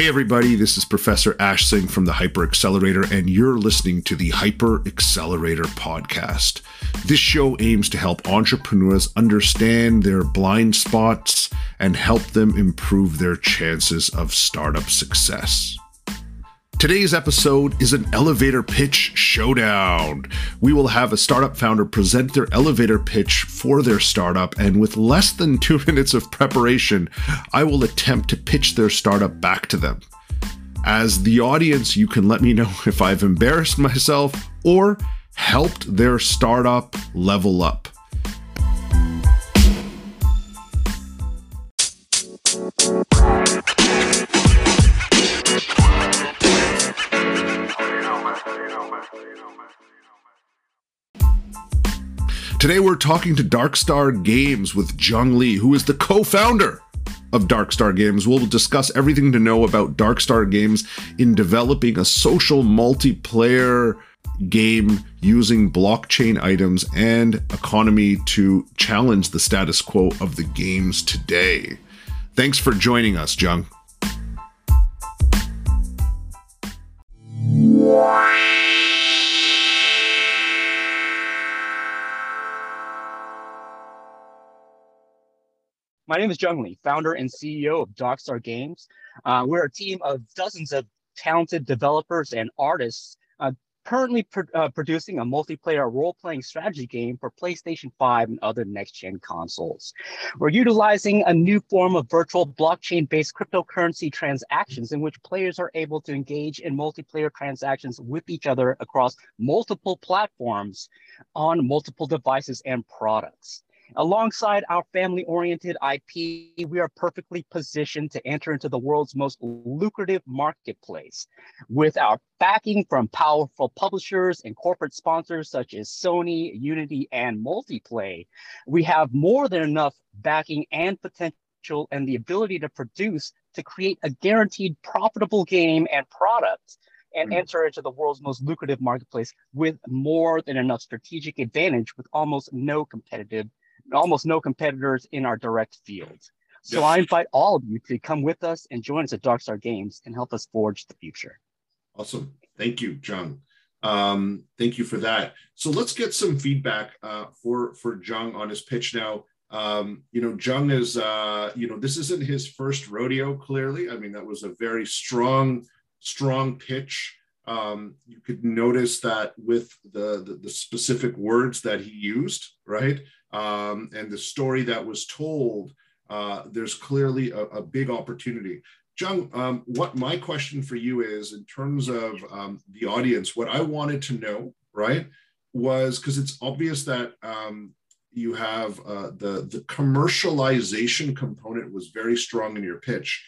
Hey, everybody, this is Professor Ash Singh from the Hyper Accelerator, and you're listening to the Hyper Accelerator podcast. This show aims to help entrepreneurs understand their blind spots and help them improve their chances of startup success. Today's episode is an elevator pitch showdown. We will have a startup founder present their elevator pitch for their startup, and with less than two minutes of preparation, I will attempt to pitch their startup back to them. As the audience, you can let me know if I've embarrassed myself or helped their startup level up. Today we're talking to Darkstar Games with Jung Lee, who is the co-founder of Darkstar Games. We'll discuss everything to know about Darkstar Games in developing a social multiplayer game using blockchain items and economy to challenge the status quo of the games today. Thanks for joining us, Jung. My name is Jung Lee, founder and CEO of Darkstar Games. Uh, we're a team of dozens of talented developers and artists uh, currently pro uh, producing a multiplayer role-playing strategy game for PlayStation 5 and other next-gen consoles. We're utilizing a new form of virtual blockchain-based cryptocurrency transactions in which players are able to engage in multiplayer transactions with each other across multiple platforms on multiple devices and products. Alongside our family oriented IP, we are perfectly positioned to enter into the world's most lucrative marketplace. With our backing from powerful publishers and corporate sponsors such as Sony, Unity, and Multiplay, we have more than enough backing and potential and the ability to produce to create a guaranteed profitable game and product and mm. enter into the world's most lucrative marketplace with more than enough strategic advantage with almost no competitive almost no competitors in our direct field. So I invite all of you to come with us and join us at Darkstar Games and help us forge the future. Awesome. Thank you, Jung. Um, thank you for that. So let's get some feedback uh, for for Jung on his pitch now. Um, you know, Jung is uh, you know this isn't his first rodeo. Clearly, I mean that was a very strong strong pitch. Um, you could notice that with the, the the specific words that he used, right? um, and the story that was told, uh, there's clearly a, a big opportunity. Jung, um, what my question for you is in terms of um, the audience, what I wanted to know, right, was because it's obvious that um, you have uh, the the commercialization component was very strong in your pitch.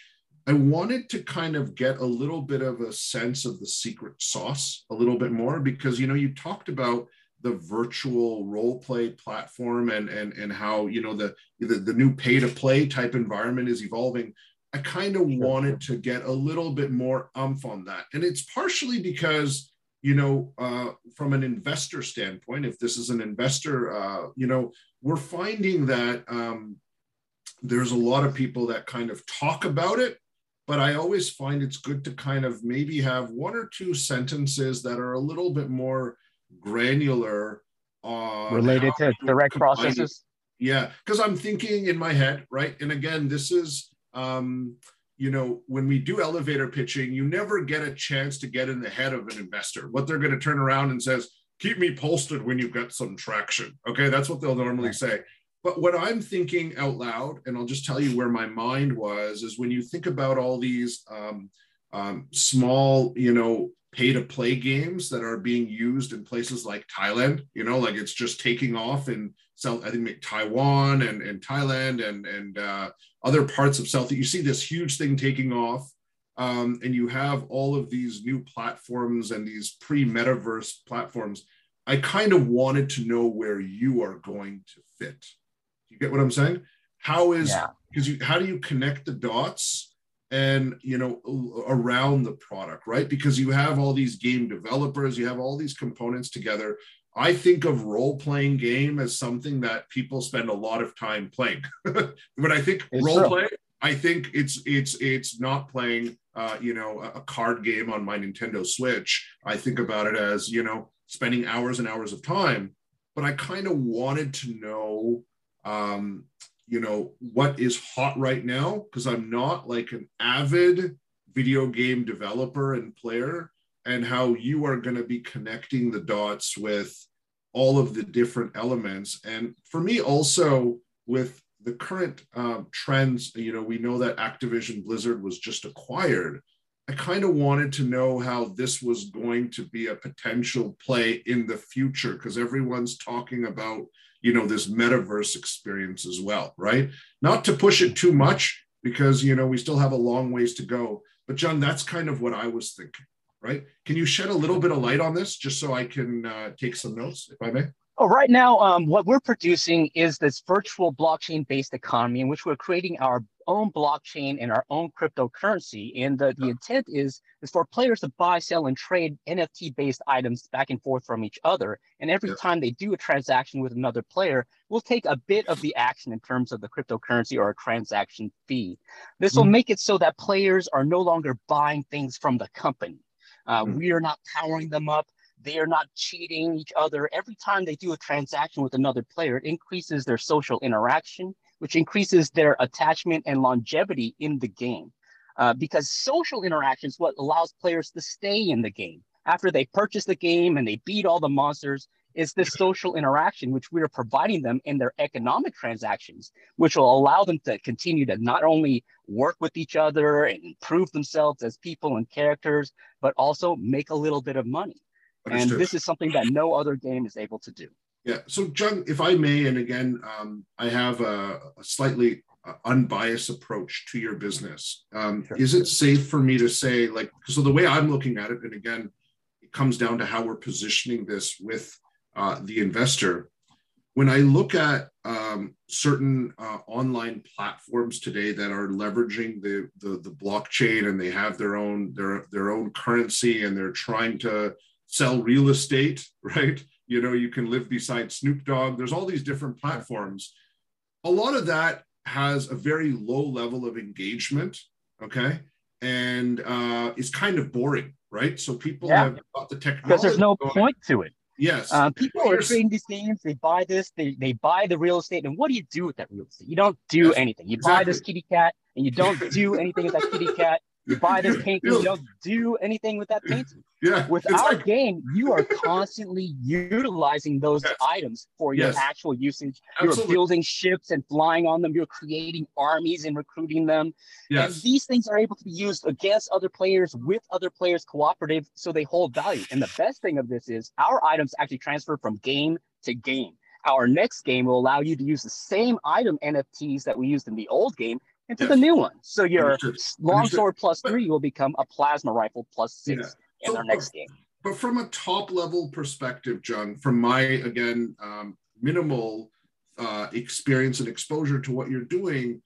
I wanted to kind of get a little bit of a sense of the secret sauce a little bit more because you know you talked about the virtual role play platform and and and how you know the the, the new pay to play type environment is evolving. I kind of wanted to get a little bit more umph on that. And it's partially because you know uh, from an investor standpoint if this is an investor uh, you know we're finding that um, there's a lot of people that kind of talk about it but i always find it's good to kind of maybe have one or two sentences that are a little bit more granular on related to direct processes. It. Yeah, because I'm thinking in my head, right? And again, this is um, you know, when we do elevator pitching, you never get a chance to get in the head of an investor. What they're going to turn around and says, keep me posted when you get some traction. Okay, that's what they'll normally say. But what I'm thinking out loud, and I'll just tell you where my mind was, is when you think about all these um, um, small, you know, pay to play games that are being used in places like Thailand. You know, like it's just taking off in South, I think Taiwan and, and Thailand and, and uh, other parts of South. You see this huge thing taking off. Um, and you have all of these new platforms and these pre metaverse platforms. I kind of wanted to know where you are going to fit. You get what I'm saying? How is because yeah. you how do you connect the dots and you know around the product right because you have all these game developers you have all these components together i think of role playing game as something that people spend a lot of time playing but i think it's role true. play i think it's it's it's not playing uh, you know, a, a card game on my Nintendo Switch. I think about it as, you know, spending hours and hours of time. But I kind of wanted to know, um, you know, what is hot right now because I'm not like an avid video game developer and player, and how you are going to be connecting the dots with all of the different elements. And for me, also with the current um, trends, you know, we know that Activision Blizzard was just acquired. I kind of wanted to know how this was going to be a potential play in the future because everyone's talking about, you know, this metaverse experience as well, right? Not to push it too much because, you know, we still have a long ways to go. But, John, that's kind of what I was thinking, right? Can you shed a little bit of light on this just so I can uh, take some notes, if I may? Oh, right now, um, what we're producing is this virtual blockchain-based economy in which we're creating our own blockchain and our own cryptocurrency. And the, the intent is, is for players to buy, sell, and trade NFT-based items back and forth from each other. And every time they do a transaction with another player, we'll take a bit of the action in terms of the cryptocurrency or a transaction fee. This mm-hmm. will make it so that players are no longer buying things from the company. Uh, mm-hmm. We are not powering them up they are not cheating each other. Every time they do a transaction with another player, it increases their social interaction, which increases their attachment and longevity in the game. Uh, because social interaction is what allows players to stay in the game. After they purchase the game and they beat all the monsters, it's this social interaction which we are providing them in their economic transactions, which will allow them to continue to not only work with each other and improve themselves as people and characters, but also make a little bit of money. Understood. And this is something that no other game is able to do. Yeah. So, John, if I may, and again, um, I have a, a slightly uh, unbiased approach to your business. Um, sure. Is it safe for me to say, like, so the way I'm looking at it, and again, it comes down to how we're positioning this with uh, the investor. When I look at um, certain uh, online platforms today that are leveraging the, the the blockchain and they have their own their their own currency and they're trying to sell real estate, right? You know, you can live beside Snoop Dogg. There's all these different platforms. A lot of that has a very low level of engagement, okay? And uh, it's kind of boring, right? So people yeah. have got the technology. Because there's no going. point to it. Yes. Uh, people are trading these games. They buy this. They, they buy the real estate. And what do you do with that real estate? You don't do yes, anything. You exactly. buy this kitty cat and you don't do anything with that kitty cat. You buy this painting, you don't do anything with that painting. Yeah. With our like... game, you are constantly utilizing those yes. items for your yes. actual usage. Absolutely. You're building ships and flying on them. You're creating armies and recruiting them. Yes. And these things are able to be used against other players with other players cooperative, so they hold value. And the best thing of this is our items actually transfer from game to game. Our next game will allow you to use the same item NFTs that we used in the old game into yes. the new one. So your longsword plus three will become a plasma rifle plus six yeah. in so, our next game. But from a top level perspective, John, from my again um, minimal uh, experience and exposure to what you're doing,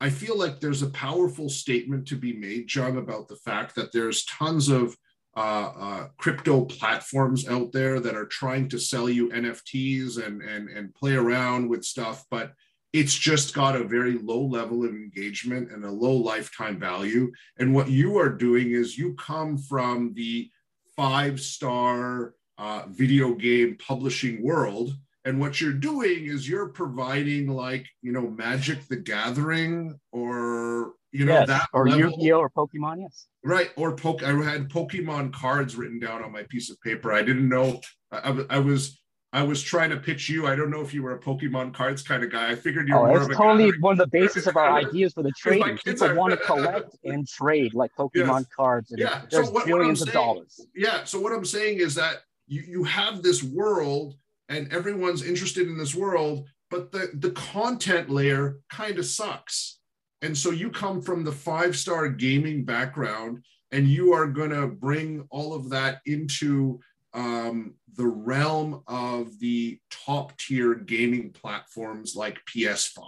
I feel like there's a powerful statement to be made, John, about the fact that there's tons of uh, uh, crypto platforms out there that are trying to sell you NFTs and and and play around with stuff, but it's just got a very low level of engagement and a low lifetime value. And what you are doing is you come from the five star uh, video game publishing world. And what you're doing is you're providing like, you know, Magic the Gathering or, you know, yes, that or Yu-Gi-Oh or Pokemon, yes. Right. Or Poke, I had Pokemon cards written down on my piece of paper. I didn't know, I, I was I was trying to pitch you. I don't know if you were a Pokemon cards kind of guy. I figured you oh, were. Oh, it's totally one of the basis of our ideas for the trade. People want to collect and trade like Pokemon yes. cards, and yeah. there's so what, billions what of dollars. Yeah. So what I'm saying is that you you have this world, and everyone's interested in this world, but the the content layer kind of sucks. And so you come from the five star gaming background, and you are going to bring all of that into um, the realm of the top tier gaming platforms like PS5.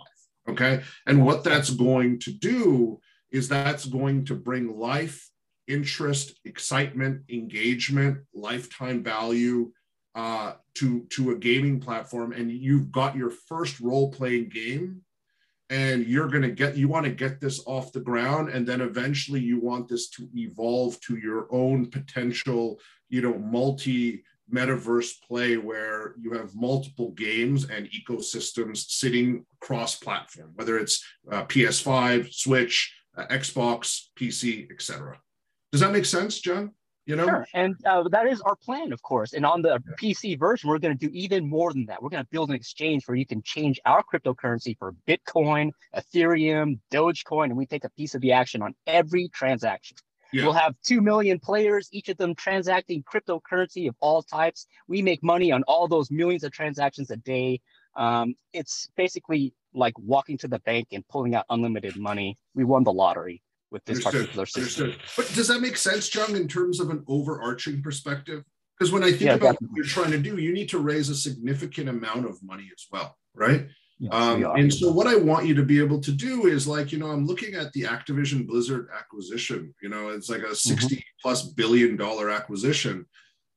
Okay. And what that's going to do is that's going to bring life, interest, excitement, engagement, lifetime value uh, to, to a gaming platform. And you've got your first role playing game. and you're going to get you want to get this off the ground and then eventually you want this to evolve to your own potential you know multi metaverse play where you have multiple games and ecosystems sitting cross platform whether it's uh, ps5 switch uh, xbox pc etc does that make sense john? You know? Sure. and uh, that is our plan of course. And on the pc version we're going to do even more than that. We're going to build an exchange where you can change our cryptocurrency for bitcoin ethereum dogecoin and we take a piece of the action on every transaction yeah. We'll have 2 million players, each of them transacting cryptocurrency of all types. We make money on all those millions of transactions a day. Um, it's basically like walking to the bank and pulling out unlimited money. We won the lottery with this Understood. particular system. Understood. But does that make sense, Jung, in terms of an overarching perspective? Because when I think yeah, about definitely. what you're trying to do, you need to raise a significant amount of money as well, right? Yes, um, and so what I want you to be able to do is like, you know, I'm looking at the Activision Blizzard acquisition, you know, it's like a mm-hmm. 60 mm-hmm. plus billion dollar acquisition.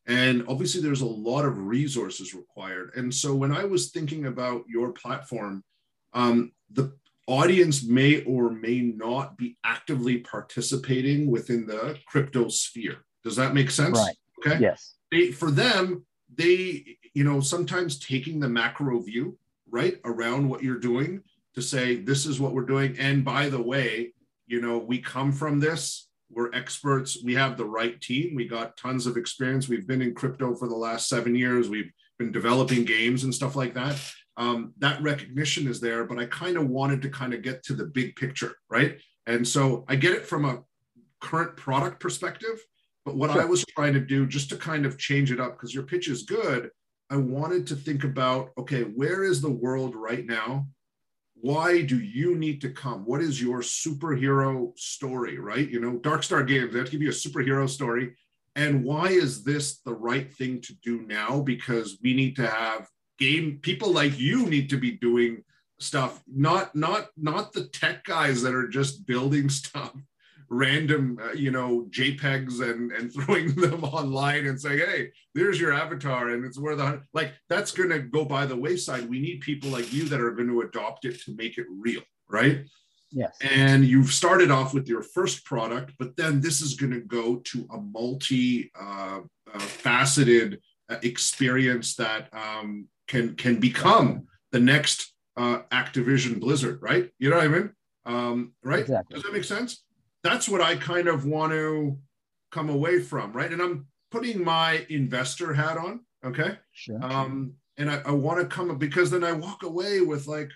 And obviously there's a lot of resources required. And so when I was thinking about your platform, um, the audience may or may not be actively participating within the crypto sphere. Does that make sense? Right. Okay. Yes. They, for them, they, you know, sometimes taking the macro view, right, around what you're doing to say, this is what we're doing. And by the way, you know, we come from this. We're experts. We have the right team. We got tons of experience. We've been in crypto for the last seven years. We've been developing games and stuff like that um, that recognition is there, but I kind of wanted to kind of get to the big picture, right? And so I get it from a current product perspective, but what sure. I was trying to do just to kind of change it up because your pitch is good, I wanted to think about okay, where is the world right now? Why do you need to come? What is your superhero story, right? You know, Dark Star Games, they have to give you a superhero story. And why is this the right thing to do now? Because we need to have game people like you need to be doing stuff not not not the tech guys that are just building stuff random uh, you know jpegs and and throwing them online and saying hey there's your avatar and it's where the like that's going to go by the wayside we need people like you that are going to adopt it to make it real right yes and you've started off with your first product but then this is going to go to a multi uh, uh, faceted uh, experience that um, can can become the next uh, Activision Blizzard, right? You know what I mean? Um, right? Exactly. Does that make sense? That's what I kind of want to come away from, right? And I'm putting my investor hat on, okay? Sure. Um, and I, I want to come because then I walk away with like,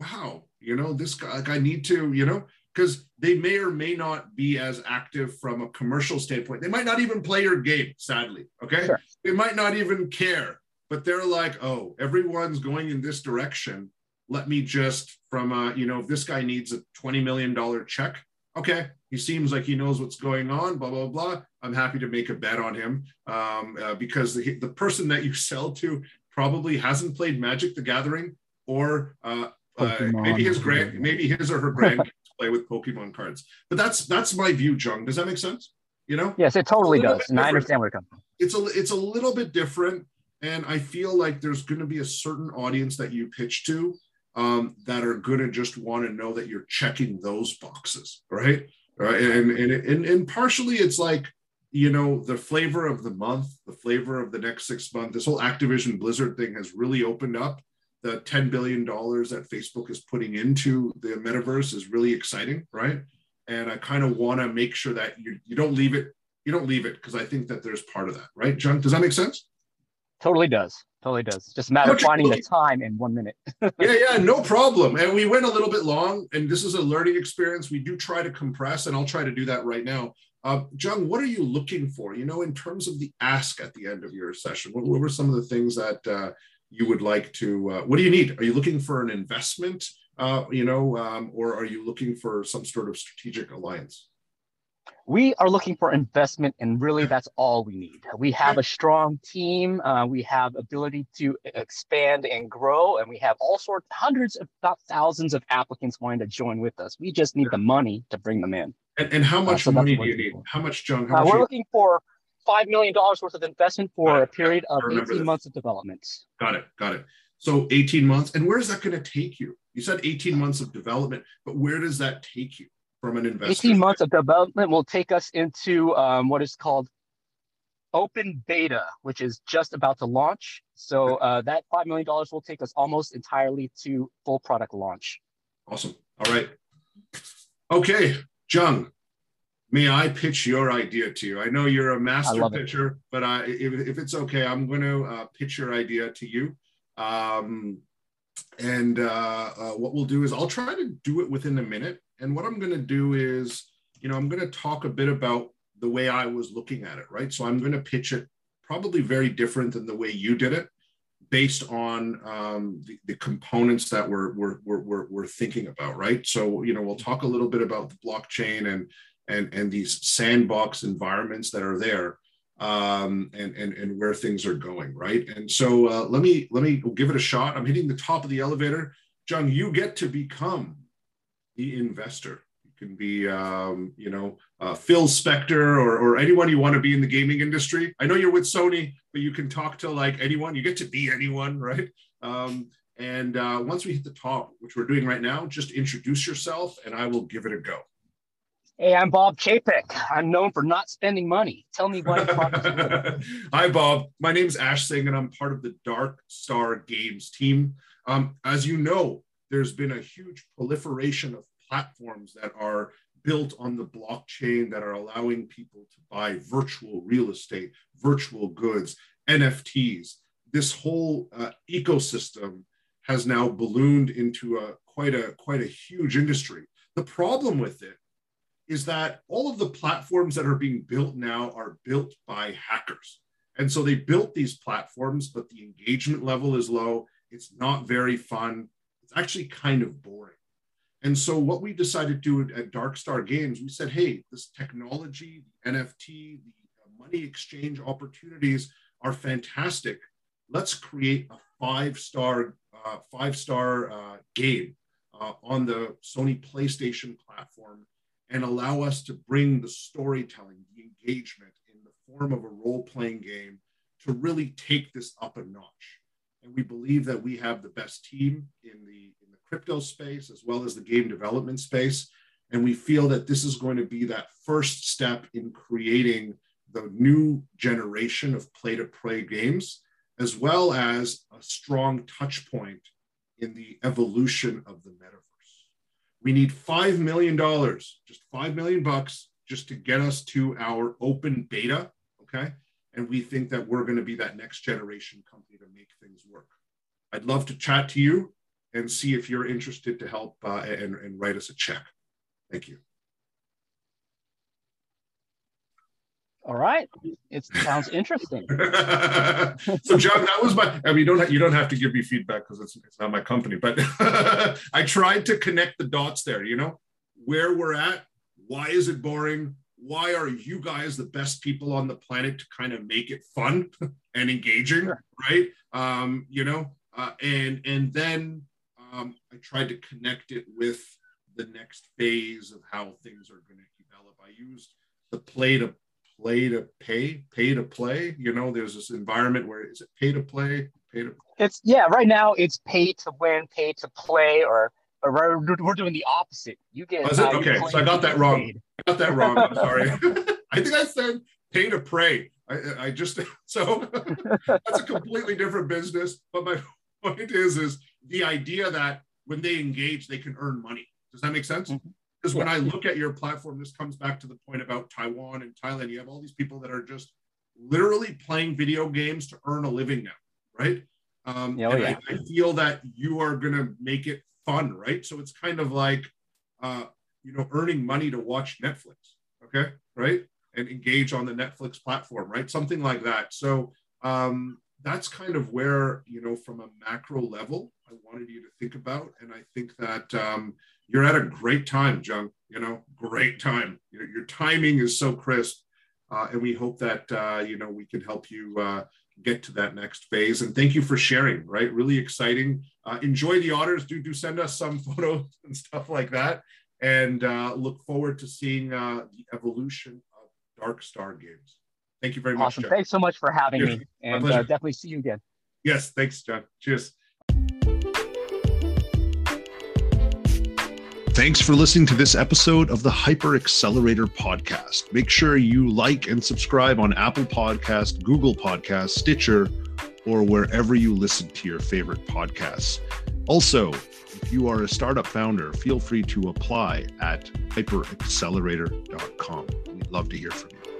wow, you know, this guy, like I need to, you know, because they may or may not be as active from a commercial standpoint. They might not even play your game, sadly. Okay. Sure. They might not even care but they're like, oh, everyone's going in this direction. Let me just from uh, you know, if this guy needs a $20 million check, okay, he seems like he knows what's going on, blah, blah, blah. I'm happy to make a bet on him um, uh, because the, the person that you sell to probably hasn't played Magic the Gathering or uh, uh, maybe his grand, maybe his or her grandkids play with Pokemon cards. But that's that's my view, Jung. Does that make sense? You know? Yes, it totally does, and I understand where it comes from. It's a it's a little bit different. And I feel like there's going to be a certain audience that you pitch to um, that are going to just want to know that you're checking those boxes, right? Right. And, and, and, and partially it's like, you know, the flavor of the month, the flavor of the next six months, this whole Activision Blizzard thing has really opened up. The $10 billion that Facebook is putting into the metaverse is really exciting, right? And I kind of want to make sure that you, you don't leave it, you don't leave it because I think that there's part of that, right, John? Does that make sense? Totally does. Totally does. Just a matter of finding the time in one minute. yeah, yeah, no problem. And we went a little bit long, and this is a learning experience. We do try to compress, and I'll try to do that right now. Uh, John, what are you looking for? You know, in terms of the ask at the end of your session, what, what were some of the things that uh, you would like to? Uh, what do you need? Are you looking for an investment? Uh, you know, um, or are you looking for some sort of strategic alliance? We are looking for investment and really that's all we need. We have a strong team uh, we have ability to expand and grow and we have all sorts hundreds if not thousands of applicants wanting to join with us. We just need the money to bring them in. And, and how uh, much uh, so money do you need? how much john how uh, much we're looking for five million dollars worth of investment for a period of 18 months of development. Got it got it. So 18 months. And where is that going to take you? You said 18 months of development, but where does that take you from an investor? 18 months of development will take us into um, what is called open beta, which is just about to launch. So uh, that $5 million will take us almost entirely to full product launch. Awesome. All right. Okay, Jung, may I pitch your idea to you? I know you're a master pitcher, it. but I, if, if, it's okay, I'm going to uh, pitch your idea to you. Um, and uh, uh, what we'll do is I'll try to do it within a minute. And what I'm going to do is, you know, I'm going to talk a bit about the way I was looking at it, right? So I'm going to pitch it probably very different than the way you did it based on um, the, the, components that we're, we're, we're, we're, thinking about, right? So, you know, we'll talk a little bit about the blockchain and, and, and these sandbox environments that are there um, and, and, and where things are going, right? And so uh, let me, let me give it a shot. I'm hitting the top of the elevator. Jung, you get to become the investor You can be, um, you know, uh, Phil Spencer or, or anyone you want to be in the gaming industry. I know you're with Sony, but you can talk to like anyone. You get to be anyone, right? Um, and uh, once we hit the top, which we're doing right now, just introduce yourself and I will give it a go. Hey, I'm Bob Chapek. I'm known for not spending money. Tell me what. Hi, Bob. My name's Ash Singh, and I'm part of the Dark Star Games team. Um, as you know, there's been a huge proliferation of platforms that are built on the blockchain that are allowing people to buy virtual real estate, virtual goods, NFTs. This whole uh, ecosystem has now ballooned into a quite a quite a huge industry. The problem with it is that all of the platforms that are being built now are built by hackers. And so they built these platforms, but the engagement level is low. It's not very fun. It's actually kind of boring. And so what we decided to do at Dark Star Games, we said, hey, this technology, the NFT, the uh, money exchange opportunities are fantastic. Let's create a five-star uh, five-star uh, game uh, on the Sony PlayStation platform and allow us to bring the storytelling, the engagement in the form of a role-playing game to really take this up a notch. And we believe that we have the best team in the in the crypto space as well as the game development space. And we feel that this is going to be that first step in creating the new generation of play to play games, as well as a strong touch point in the evolution of the metaverse. We need $5 million, just 5 million bucks, just to get us to our open beta. Okay. And we think that we're going to be that next generation company to make things work. I'd love to chat to you and see if you're interested to help uh, and, and write us a check. Thank you. All right, it sounds interesting. so, John, that was my. I mean, you don't have, you don't have to give me feedback because it's it's not my company, but I tried to connect the dots there. You know, where we're at. Why is it boring? Why are you guys the best people on the planet to kind of make it fun and engaging, sure. right? Um, you know, uh, and and then um, I tried to connect it with the next phase of how things are going to develop. I used the play to play to pay, pay to play. You know, there's this environment where is it pay to play, pay to. It's yeah. Right now, it's pay to win, pay to play, or we're doing the opposite. You get. Was it? Okay, so I got that wrong. Paid. I got that wrong. I'm sorry. I think I said pay to pray. I, I just so that's a completely different business. But my point is, is the idea that when they engage, they can earn money. Does that make sense? Mm-hmm. Because when I look at your platform, this comes back to the point about Taiwan and Thailand. You have all these people that are just literally playing video games to earn a living now, right? Um, oh, and yeah. I, I, feel that you are going to make it fun, right? So it's kind of like, uh, you know, earning money to watch Netflix, okay, right? And engage on the Netflix platform, right? Something like that. So um, that's kind of where, you know, from a macro level, I wanted you to think about. And I think that um, you're at a great time, Jung, you know, great time. Your, your timing is so crisp. Uh, and we hope that, uh, you know, we can help you uh, get to that next phase. And thank you for sharing, right? Really exciting. Uh, enjoy the otters. Do, do send us some photos and stuff like that. And uh, look forward to seeing uh, the evolution of Dark Star Games. Thank you very much. Awesome. Thanks so much for having Cheers. me. And uh, definitely see you again. Yes. Thanks, John. Cheers. Thanks for listening to this episode of the Hyper Accelerator podcast. Make sure you like and subscribe on Apple Podcast, Google Podcast, Stitcher, or wherever you listen to your favorite podcasts. Also, if you are a startup founder, feel free to apply at hyperaccelerator.com. We'd love to hear from you.